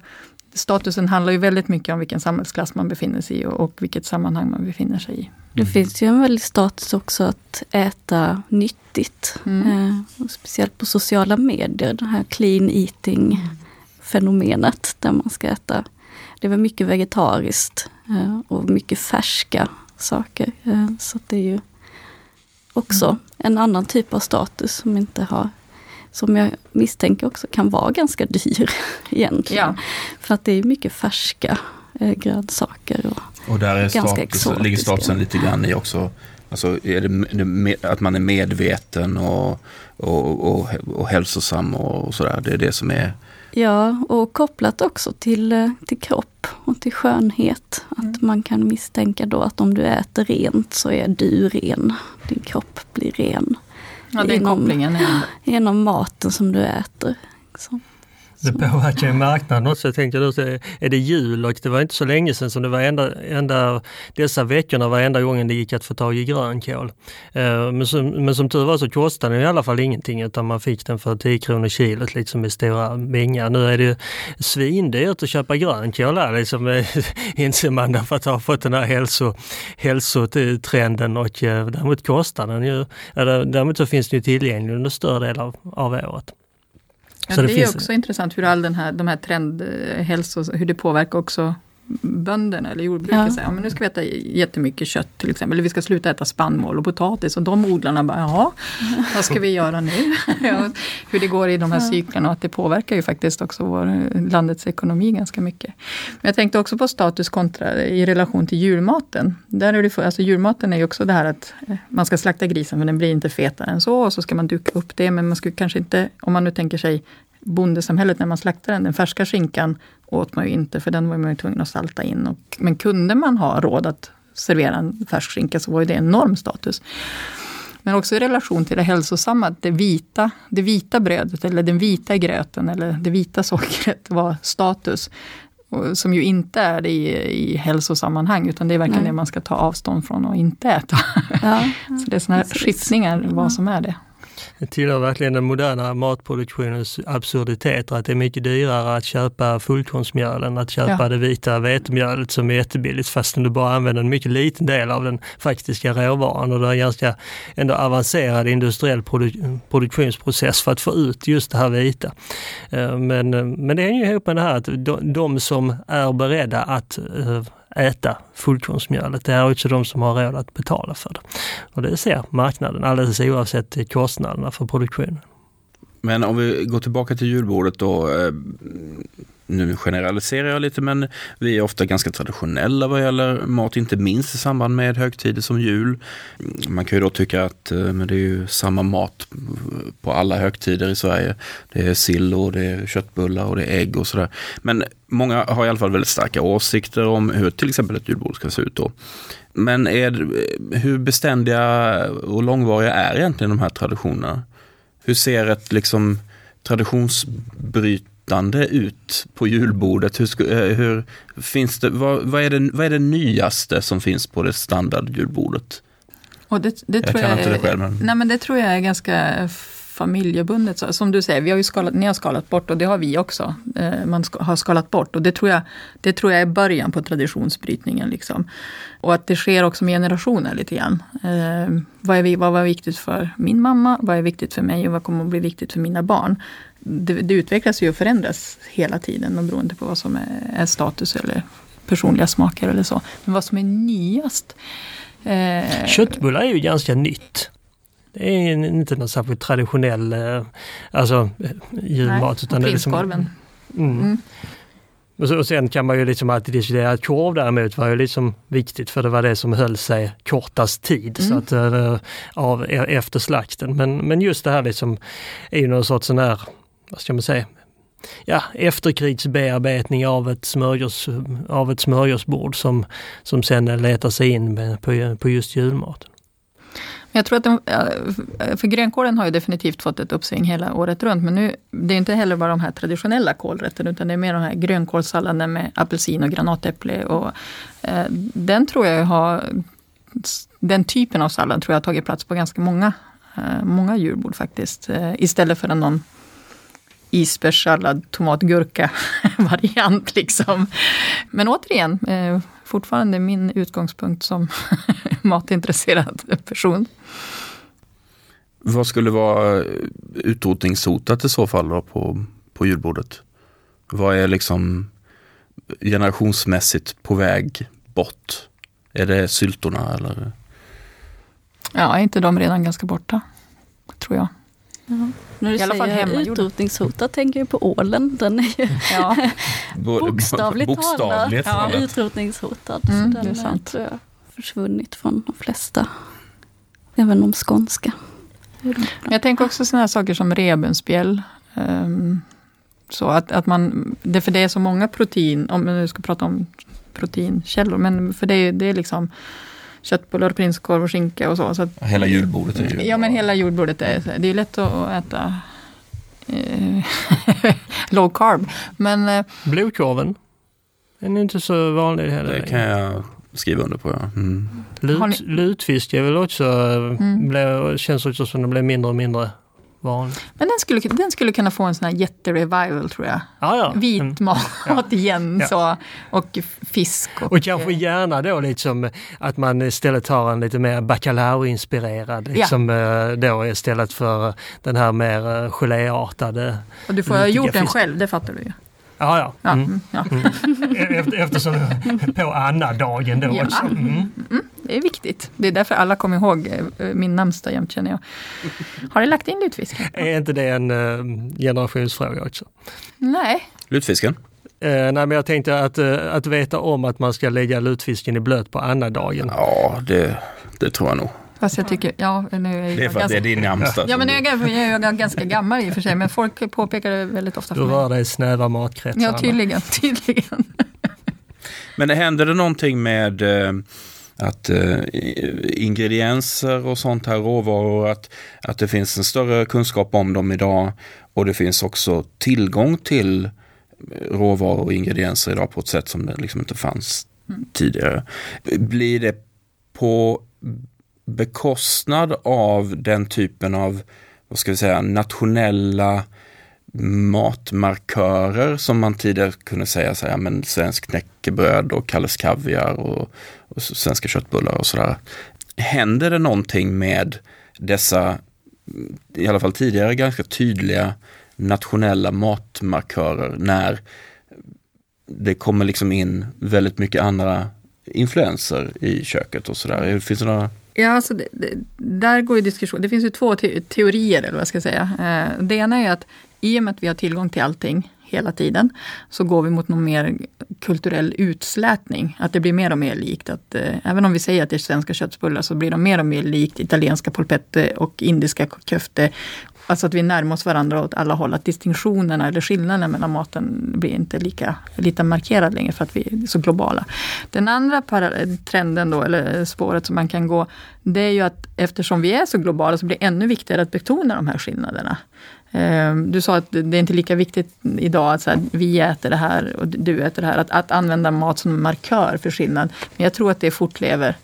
statusen handlar ju väldigt mycket om vilken samhällsklass man befinner sig i och, och vilket sammanhang man befinner sig i. Det Mm. finns ju en väldig status också att äta nyttigt. Mm. Eh, speciellt på sociala medier, det här clean eating fenomenet där man ska äta. Det är väl mycket vegetariskt eh, och mycket färska saker. Eh, så att det är ju också Mm. en annan typ av status som inte har som jag misstänker också kan vara ganska dyr egentligen. Ja, För att det är mycket färska eh, grönsaker. Och, Och där är Ganska status, exotiska. ligger statusen lite grann i också, alltså är det att man är medveten och, och, och, och hälsosam och sådär. Det är det som är, Ja, och kopplat också till, eh, till kropp och till skönhet. Att Mm. man kan misstänka då att om du äter rent så är du ren. Din kropp blir ren ja den Inom- kopplingen genom maten som du äter. Så. Det påverkar ju marknaden också. Jag tänkte då, är det jul och det var inte så länge sedan som det var enda, enda dessa veckorna var enda gången det gick att få tag i grönkål. Eh, Men som, men som tur var så kostade den i alla fall ingenting utan man fick den för 10 kronor kilot liksom i stora bingar. Nu är det ju svindyrt att köpa grönkål här liksom inser man därför att ha fått den här hälso, hälsotrenden och eh, däremot kostar den ju, däremot så finns det ju tillgänglig under större del av, av året. Ja, det, det är finns- också intressant hur all den här, de här trendhälsos, hur det påverkar också bönderna eller jordbruket. Ja. Ja. Ja, men nu ska vi äta jättemycket kött till exempel. Eller vi ska sluta äta spannmål och potatis. Och de odlarna bara, jaha, vad ska vi göra nu? hur det går i de här Ja. cyklerna och att det påverkar ju faktiskt också vår, landets ekonomi ganska mycket. Men jag tänkte också på status kontra i relation till julmaten. Där är det, alltså julmaten är ju också det här att eh, man ska slakta grisen men den blir inte fetare än så. Och så ska man duka upp det. Men man skulle kanske inte, om man nu tänker sig bondesamhället när man slaktar den, den färska skinkan åt man ju inte för den var man ju tvungen att salta in. Och, men kunde man ha råd att servera en färsk skinka så var ju det enorm status. Men också i relation till det hälsosamma, att det vita, det vita brödet eller den vita gröten eller det vita sockret var status. Och Som ju inte är det i, i hälsosammanhang, utan det är verkligen Nej. det man ska ta avstånd från och inte äta. Ja, Så det är sådana här Precis. skiftningar, Ja. vad som är det. Tillhör verkligen den moderna matproduktionens absurditeter att det är mycket dyrare att köpa fullkornsmjöl än att köpa Ja. det vita vetemjölet som är jättebilligt fastän du bara använder en mycket liten del av den faktiska råvaran och det är en ganska ändå avancerad industriell produ- produktionsprocess för att få ut just det här vita. Eh, Men, eh, men det hänger ju ihop med det här att de, de som är beredda att eh, äta fullkornsmjölet, det är också de som har råd att betala för det. Och det ser marknaden alldeles oavsett kostnaderna för produktionen. Men om vi går tillbaka till julbordet då. Eh, nu generaliserar jag lite men vi är ofta ganska traditionella vad gäller mat, inte minst i samband med högtider som jul. Man kan ju då tycka att eh, men det är ju samma mat på alla högtider i Sverige. Det är sill och det är köttbullar och det är ägg och sådär. Men många har i alla fall väldigt starka åsikter om hur till exempel ett julbord ska se ut då. Men är, hur beständiga och långvariga är egentligen de här traditionerna? Hur ser ett liksom traditionsbrytande ut på julbordet? Hur, eh, hur finns det, vad, vad, är det, vad är det nyaste som finns på det standard julbordet? Och det, det Jag tror kan jag, inte det själv, men- Nej, men det tror jag är ganska familjebundet. Så, Som du säger, vi har ju skalat, ni har skalat bort och det har vi också. Eh, man ska, har skalat bort och det tror, jag, det tror jag är början på traditionsbrytningen. Liksom. Och att det sker också med generationer lite grann. Eh, vad, är, vi- vad var viktigt för min mamma? Vad är viktigt för mig och vad kommer att bli viktigt för mina barn? Det, det utvecklas ju och förändras hela tiden och beroende på vad som är, är status eller personliga smaker eller så. Men vad som är nyast? Eh, Köttbullar är ju ganska nytt. Det är inte någon särskilt traditionell eh, alltså, eh, julmat. Nej, och det är liksom-. Mm. Mm. Och, så, och sen kan man ju liksom alltid diskutera att korv däremot var ju liksom viktigt för det var det som höll sig kortast tid så Mm. att, eh, av, e- efter slakten. Men, men just det här liksom är ju någon sorts sån här, vad ska man säga, ja, efterkrigsbearbetning av ett, smörgås, av ett smörgåsbord som, som sen letar sig in på, på just julmaten. Jag tror att den, för grönkålen har ju definitivt fått ett uppsving hela året runt. Men nu, det är inte heller bara de här traditionella kålrätterna, utan det är mer de här grönkålssalladen med apelsin och granatäpple. Och, eh, den tror jag har, den typen av sallad tror jag har tagit plats på ganska många, eh, många julbord faktiskt. Eh, istället för någon isbergssallad, tomatgurka variant liksom. Men återigen, eh, fortfarande min utgångspunkt som matintresserad person. Vad skulle vara utrotningshotat i så fall då på, på julbordet? Vad är liksom generationsmässigt på väg bort? Är det syltorna eller? Ja, är inte de redan ganska borta? Tror jag. Ja. När du I alla fall säger utrotningshotad tänker jag på ålen. Den är ju Ja, bokstavligt, Bokstavligt talat talat. utrotningshotad. Mm, så det är den sant. tror jag försvunnit från de flesta. Även de skånska. jag tänker också sådana här saker som rebenspjäll. Ehm, så att, att man, det, för det är så många protein, om man nu ska prata om proteinkällor, men för det, är- det är liksom köttbullar, prinskorv och skinka och så. så att, Hela julbordet är ju... Ja, men hela jordbordet är. Det är lätt att äta eh, low carb. Men eh, Blodkorven. Den är inte så vanlig heller. Det kan jag skriva under på. Ja. Mm. Lut, ni- lutfisk är väl också, eh, Mm. blev, känns också som det blir mindre och mindre vanlig. Men den skulle, den skulle kunna få en sån här jätterevival tror jag. Ja, ja. Vit Mm. mat Ja. igen Ja. så, och fisk. Och, Och kanske gärna då liksom att man istället tar en lite mer bacalao-inspirerad liksom eh, då istället för den här mer eh, geléartade. och du får ha gjort den själv, det fattar du ju. Ja, ja. Ja, Mm. mm, ja. Efter, eftersom på Anna-dagen då Ja. också. Mm. Det är viktigt. Det är därför alla kommer ihåg eh, min namnsdag jämt känner jag. Har du lagt in lutfisk? Är inte det en eh, generationsfråga också? Nej. Lutfisken? Eh, nej, men jag tänkte att, eh, att veta om att man ska lägga lutfisken i blöt på Anna-dagen. Ja, det, det tror jag nog. Fast jag tycker, ja, nu är jag Det är för att det ganska, är din namnsdag. Ja, men du- jag är, jag är ganska gammal i och för sig, men folk påpekar det väldigt ofta Du för mig. rör dig i snäva matkretsar. Ja, tydligen. tydligen. Men händer det någonting med eh, att eh, ingredienser och sånt här, råvaror, att, att det finns en större kunskap om dem idag och det finns också tillgång till råvaror och ingredienser idag på ett sätt som det liksom inte fanns tidigare. Blir det på bekostnad av den typen av, vad ska vi säga, nationella matmarkörer som man tidigare kunde säga, så här, men svensk knäckebröd och Kalles kaviar och, och svenska köttbullar och sådär. Händer det någonting med dessa, i alla fall tidigare ganska tydliga nationella matmarkörer när det kommer liksom in väldigt mycket andra influenser i köket och sådär. Finns det några Ja, alltså det, det, där går ju diskussion. Det finns ju två te teorier, eller vad jag ska säga. Eh, det ena är att i och med att vi har tillgång till allting hela tiden, så går vi mot någon mer kulturell utslätning. Att det blir mer och mer likt. Att, eh, även om vi säger att det är svenska köttbullar, så blir de mer och mer likt italienska polpette och indiska köfte. Alltså att vi närmar oss varandra åt alla håll. Att distinktionerna eller skillnaden mellan maten blir inte lika, lika markerad längre för att vi är så globala. Den andra trenden då, eller spåret som man kan gå, det är ju att eftersom vi är så globala så blir det ännu viktigare att betona de här skillnaderna. Eh, du sa att det är inte lika viktigt idag att så här, vi äter det här och du äter det här. Att, att använda mat som markör för skillnad. Men jag tror att det fortlever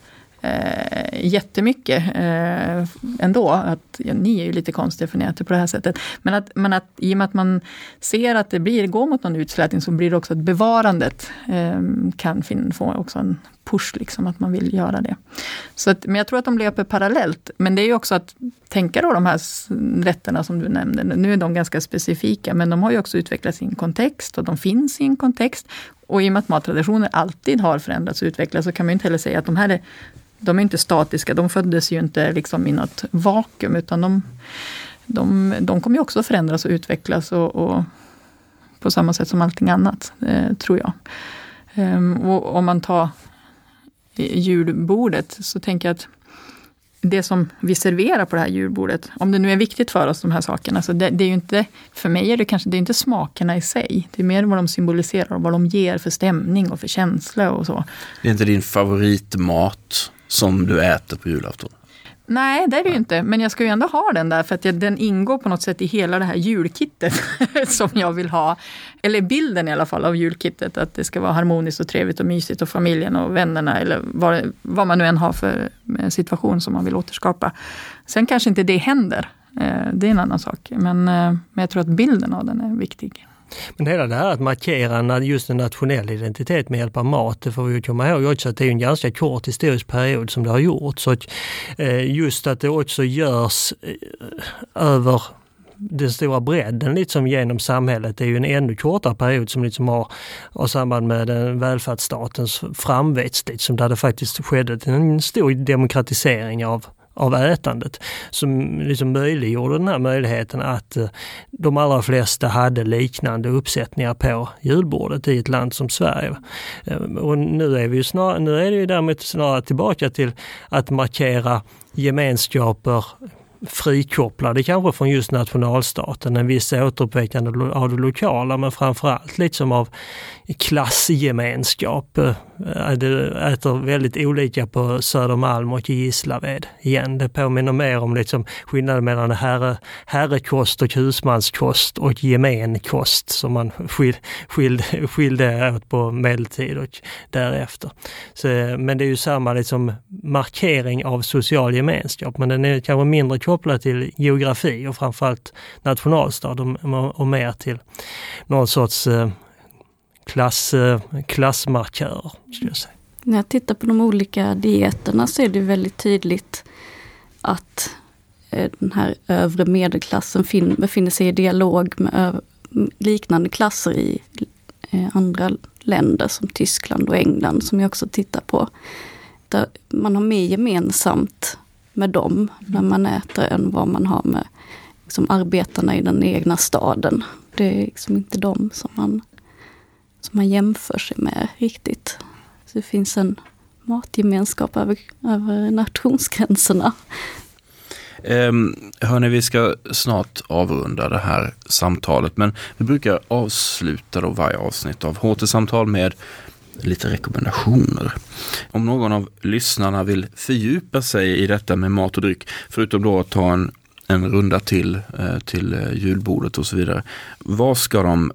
eh, jättemycket eh, ändå. Att, ja, ni är ju lite konstiga för ni äter på det här sättet. Men att, men att i och med att man ser att det blir, går mot någon utslätning så blir det också att bevarandet eh, kan fin, få också en push, liksom, att man vill göra det. Så att, men jag tror att de löper parallellt. Men det är ju också att tänka då de här rätterna som du nämnde. Nu är de ganska specifika, men de har ju också utvecklats i en kontext och de finns i en kontext. Och i och med att mattraditioner alltid har förändrats och utvecklats så kan man ju inte heller säga att de här är de är inte statiska, de föddes ju inte liksom i något vakuum, utan de, de, de kommer ju också förändras och utvecklas och, och på samma sätt som allting annat, eh, tror jag. Ehm, och om man tar julbordet så tänker jag att det som vi serverar på det här julbordet, om det nu är viktigt för oss, de här sakerna, så det, det är ju inte, för mig är det kanske det är inte smakerna i sig, det är mer vad de symboliserar och vad de ger för stämning och för känsla och så. Det är inte din favoritmat som du äter på julafton? Nej, det är det ju inte. Men jag ska ju ändå ha den där för att den ingår på något sätt i hela det här julkittet som jag vill ha. Eller bilden i alla fall av julkittet. Att det ska vara harmoniskt och trevligt och mysigt och familjen och vännerna eller vad, vad man nu än har för eh, situation som man vill återskapa. Sen kanske inte det händer eh, det är en annan sak. Men, eh, men jag tror att bilden av den är viktig. Men hela det här att markera just en nationell identitet med hjälp av mat, det får vi komma ihåg också att det är en ganska kort historisk period som det har gjorts. Just att det också görs över den stora bredden liksom genom samhället är ju en ännu kortare period som liksom har, har samband med den välfärdsstatens framväxt, liksom, där det faktiskt skedde en stor demokratisering av av ätandet som liksom möjliggjorde den här möjligheten att eh, de allra flesta hade liknande uppsättningar på julbordet i ett land som Sverige. Eh, och nu är, vi snar, nu är det ju däremot snarare tillbaka till att markera gemenskaper frikopplade kanske från just nationalstaten, en viss återuppväckande av det lokala men framförallt liksom av klassgemenskap. Eh, det äter väldigt olika på Södermalm och i Gislaved igen. Det påminner mer om liksom skillnaden mellan herre, herrekost och husmanskost och gemenkost som man skil, skilde, skilde åt på medeltid och därefter. Så, eh, men det är ju samma liksom markering av social gemenskap men den är kanske mindre kopplade till geografi och framförallt nationalstad och, och mer till någon sorts eh, klass, eh, klassmarkörer. Skulle jag säga. När jag tittar på de olika dieterna så är det väldigt tydligt att eh, den här övre medelklassen befinner sig i dialog med liknande klasser i eh, andra länder som Tyskland och England som jag också tittar på. Där man har mer gemensamt med dem när man äter än vad man har med liksom, arbetarna i den egna staden. Det är liksom inte dem som man som man jämför sig med riktigt. Så det finns en matgemenskap över, över nationsgränserna. Um, hörni, vi ska snart avrunda det här samtalet, men vi brukar avsluta då varje avsnitt av HT-samtal med lite rekommendationer. Om någon av lyssnarna vill fördjupa sig i detta med mat och dryck, förutom då att ta en, en runda till eh, till eh, julbordet och så vidare. Var ska de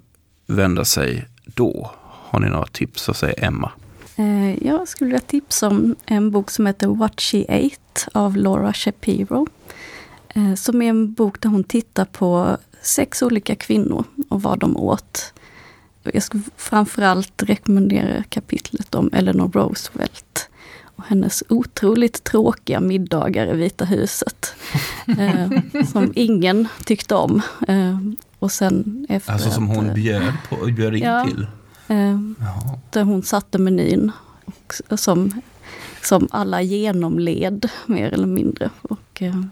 vända sig då? Har ni några tips? Så säger Emma. Eh, jag skulle vilja tipsa om en bok som heter What She Ate av Laura Shapiro. Som är en bok där hon tittar på sex olika kvinnor och vad de åt. Jag skulle framförallt rekommendera kapitlet om Eleanor Roosevelt och hennes otroligt tråkiga middagar i Vita huset. eh, som ingen tyckte om. Eh, och sen efter alltså som hon eh, bjöd, på, bjöd in ja, till? Eh, där hon satte menyn. Och, som, som alla genomled mer eller mindre. Och, eh,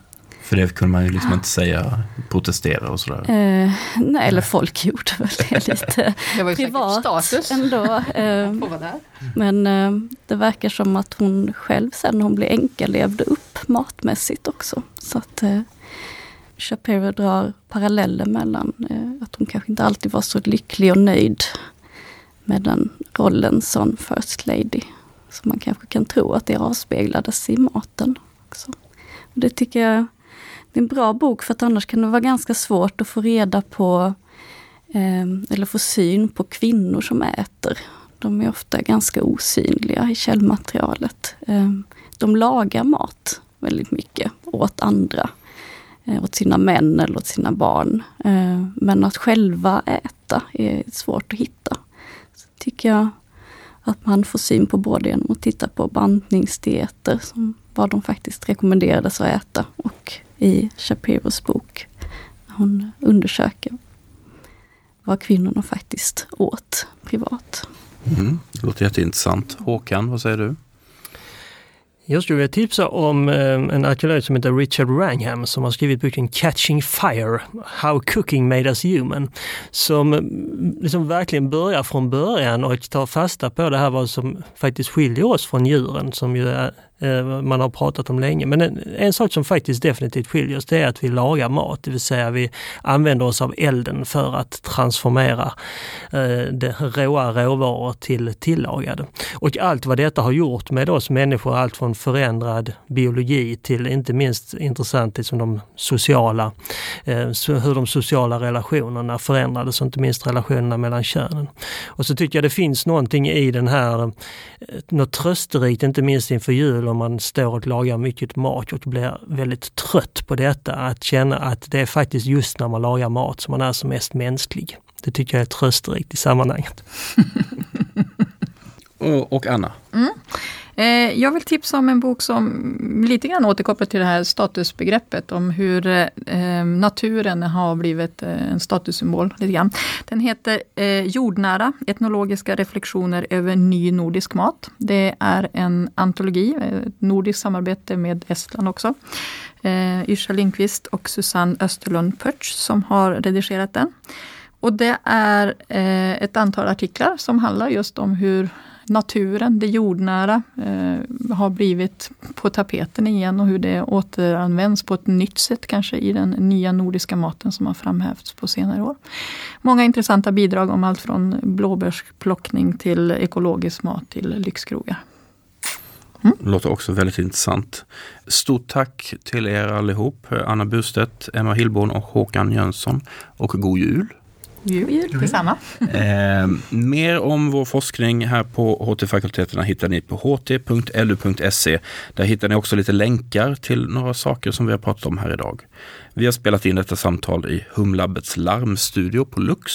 för det kunde man ju liksom inte säga protestera och sådär. Eh, nej, eller folk gjorde väl det lite det var ju privat status. ändå. Eh, men eh, det verkar som att hon själv sen när hon blev änka levde upp matmässigt också. Så att eh, Shapiro drar paralleller mellan eh, att hon kanske inte alltid var så lycklig och nöjd med den rollen som First Lady. Så man kanske kan tro att det avspeglades i maten också. Och det tycker jag det är en bra bok för att annars kan det vara ganska svårt att få reda på ehm, eller få syn på kvinnor som äter. De är ofta ganska osynliga i källmaterialet. Ehm, de lagar mat väldigt mycket åt andra eh, åt sina män eller åt sina barn. Ehm, men att själva äta är svårt att hitta. Så tycker jag att man får syn på både genom att titta på bantningsdieter, som vad de faktiskt rekommenderades att äta, och i Shapiros bok. Hon undersöker vad kvinnorna faktiskt åt privat. Mm, det låter jätteintressant. Håkan, vad säger du? Jag skulle vilja tipsa om eh, en arkeolog som heter Richard Wrangham som har skrivit boken Catching Fire, How Cooking Made Us Human. Som mm, liksom verkligen börjar från början och tar fasta på det här vad som faktiskt skiljer oss från djuren som ju är Eh, man har pratat om länge. Men en, en, sak som faktiskt definitivt skiljer oss det är att vi lagar mat, det vill säga vi använder oss av elden för att transformera eh, det råa råvaror till tillagade. Och allt vad detta har gjort med oss människor, allt från förändrad biologi till inte minst intressant liksom de sociala, eh, hur de sociala relationerna förändrades, inte minst relationerna mellan könen. Och så tycker jag det finns någonting i den här, eh, något trösterikt, inte minst inför jul exempel om man står och lagar mycket mat och blir väldigt trött på detta, att känna att det är faktiskt just när man lagar mat som man är som mest mänsklig. Det tycker jag är trösterikt i sammanhanget. och, och Anna? Mm. Eh, jag vill tipsa om en bok som lite grann återkopplar till det här statusbegreppet om hur eh, naturen har blivit eh, en statussymbol. Lite grann. Den heter Jordnära, etnologiska reflektioner över ny nordisk mat. Det är en antologi, ett nordiskt samarbete med Estland också. Yrsa Lindqvist och Susanne Österlund Pörtsch som har redigerat den. Och det är ett antal artiklar som handlar just om hur naturen, det jordnära, eh, har blivit på tapeten igen och hur det återanvänds på ett nytt sätt kanske i den nya nordiska maten som har framhävts på senare år. Många intressanta bidrag om allt från blåbärsplockning till ekologisk mat till lyxkrogar. Mm. Låter också väldigt intressant. Stort tack till er allihop, Anna Bustedt, Emma Hillborn och Håkan Jönsson. Och god jul! Jul, detsamma. Eh, mer om vår forskning här på HT-fakulteterna hittar ni på ht.lu.se. Där hittar ni också lite länkar till några saker som vi har pratat om här idag. Vi har spelat in detta samtal i Humlabbets larmstudio på Lux.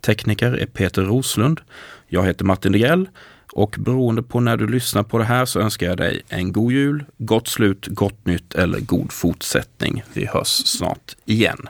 Tekniker är Peter Roslund. Jag heter Martin Degrell och beroende på när du lyssnar på det här så önskar jag dig en god jul, gott slut, gott nytt eller god fortsättning. Vi hörs snart igen.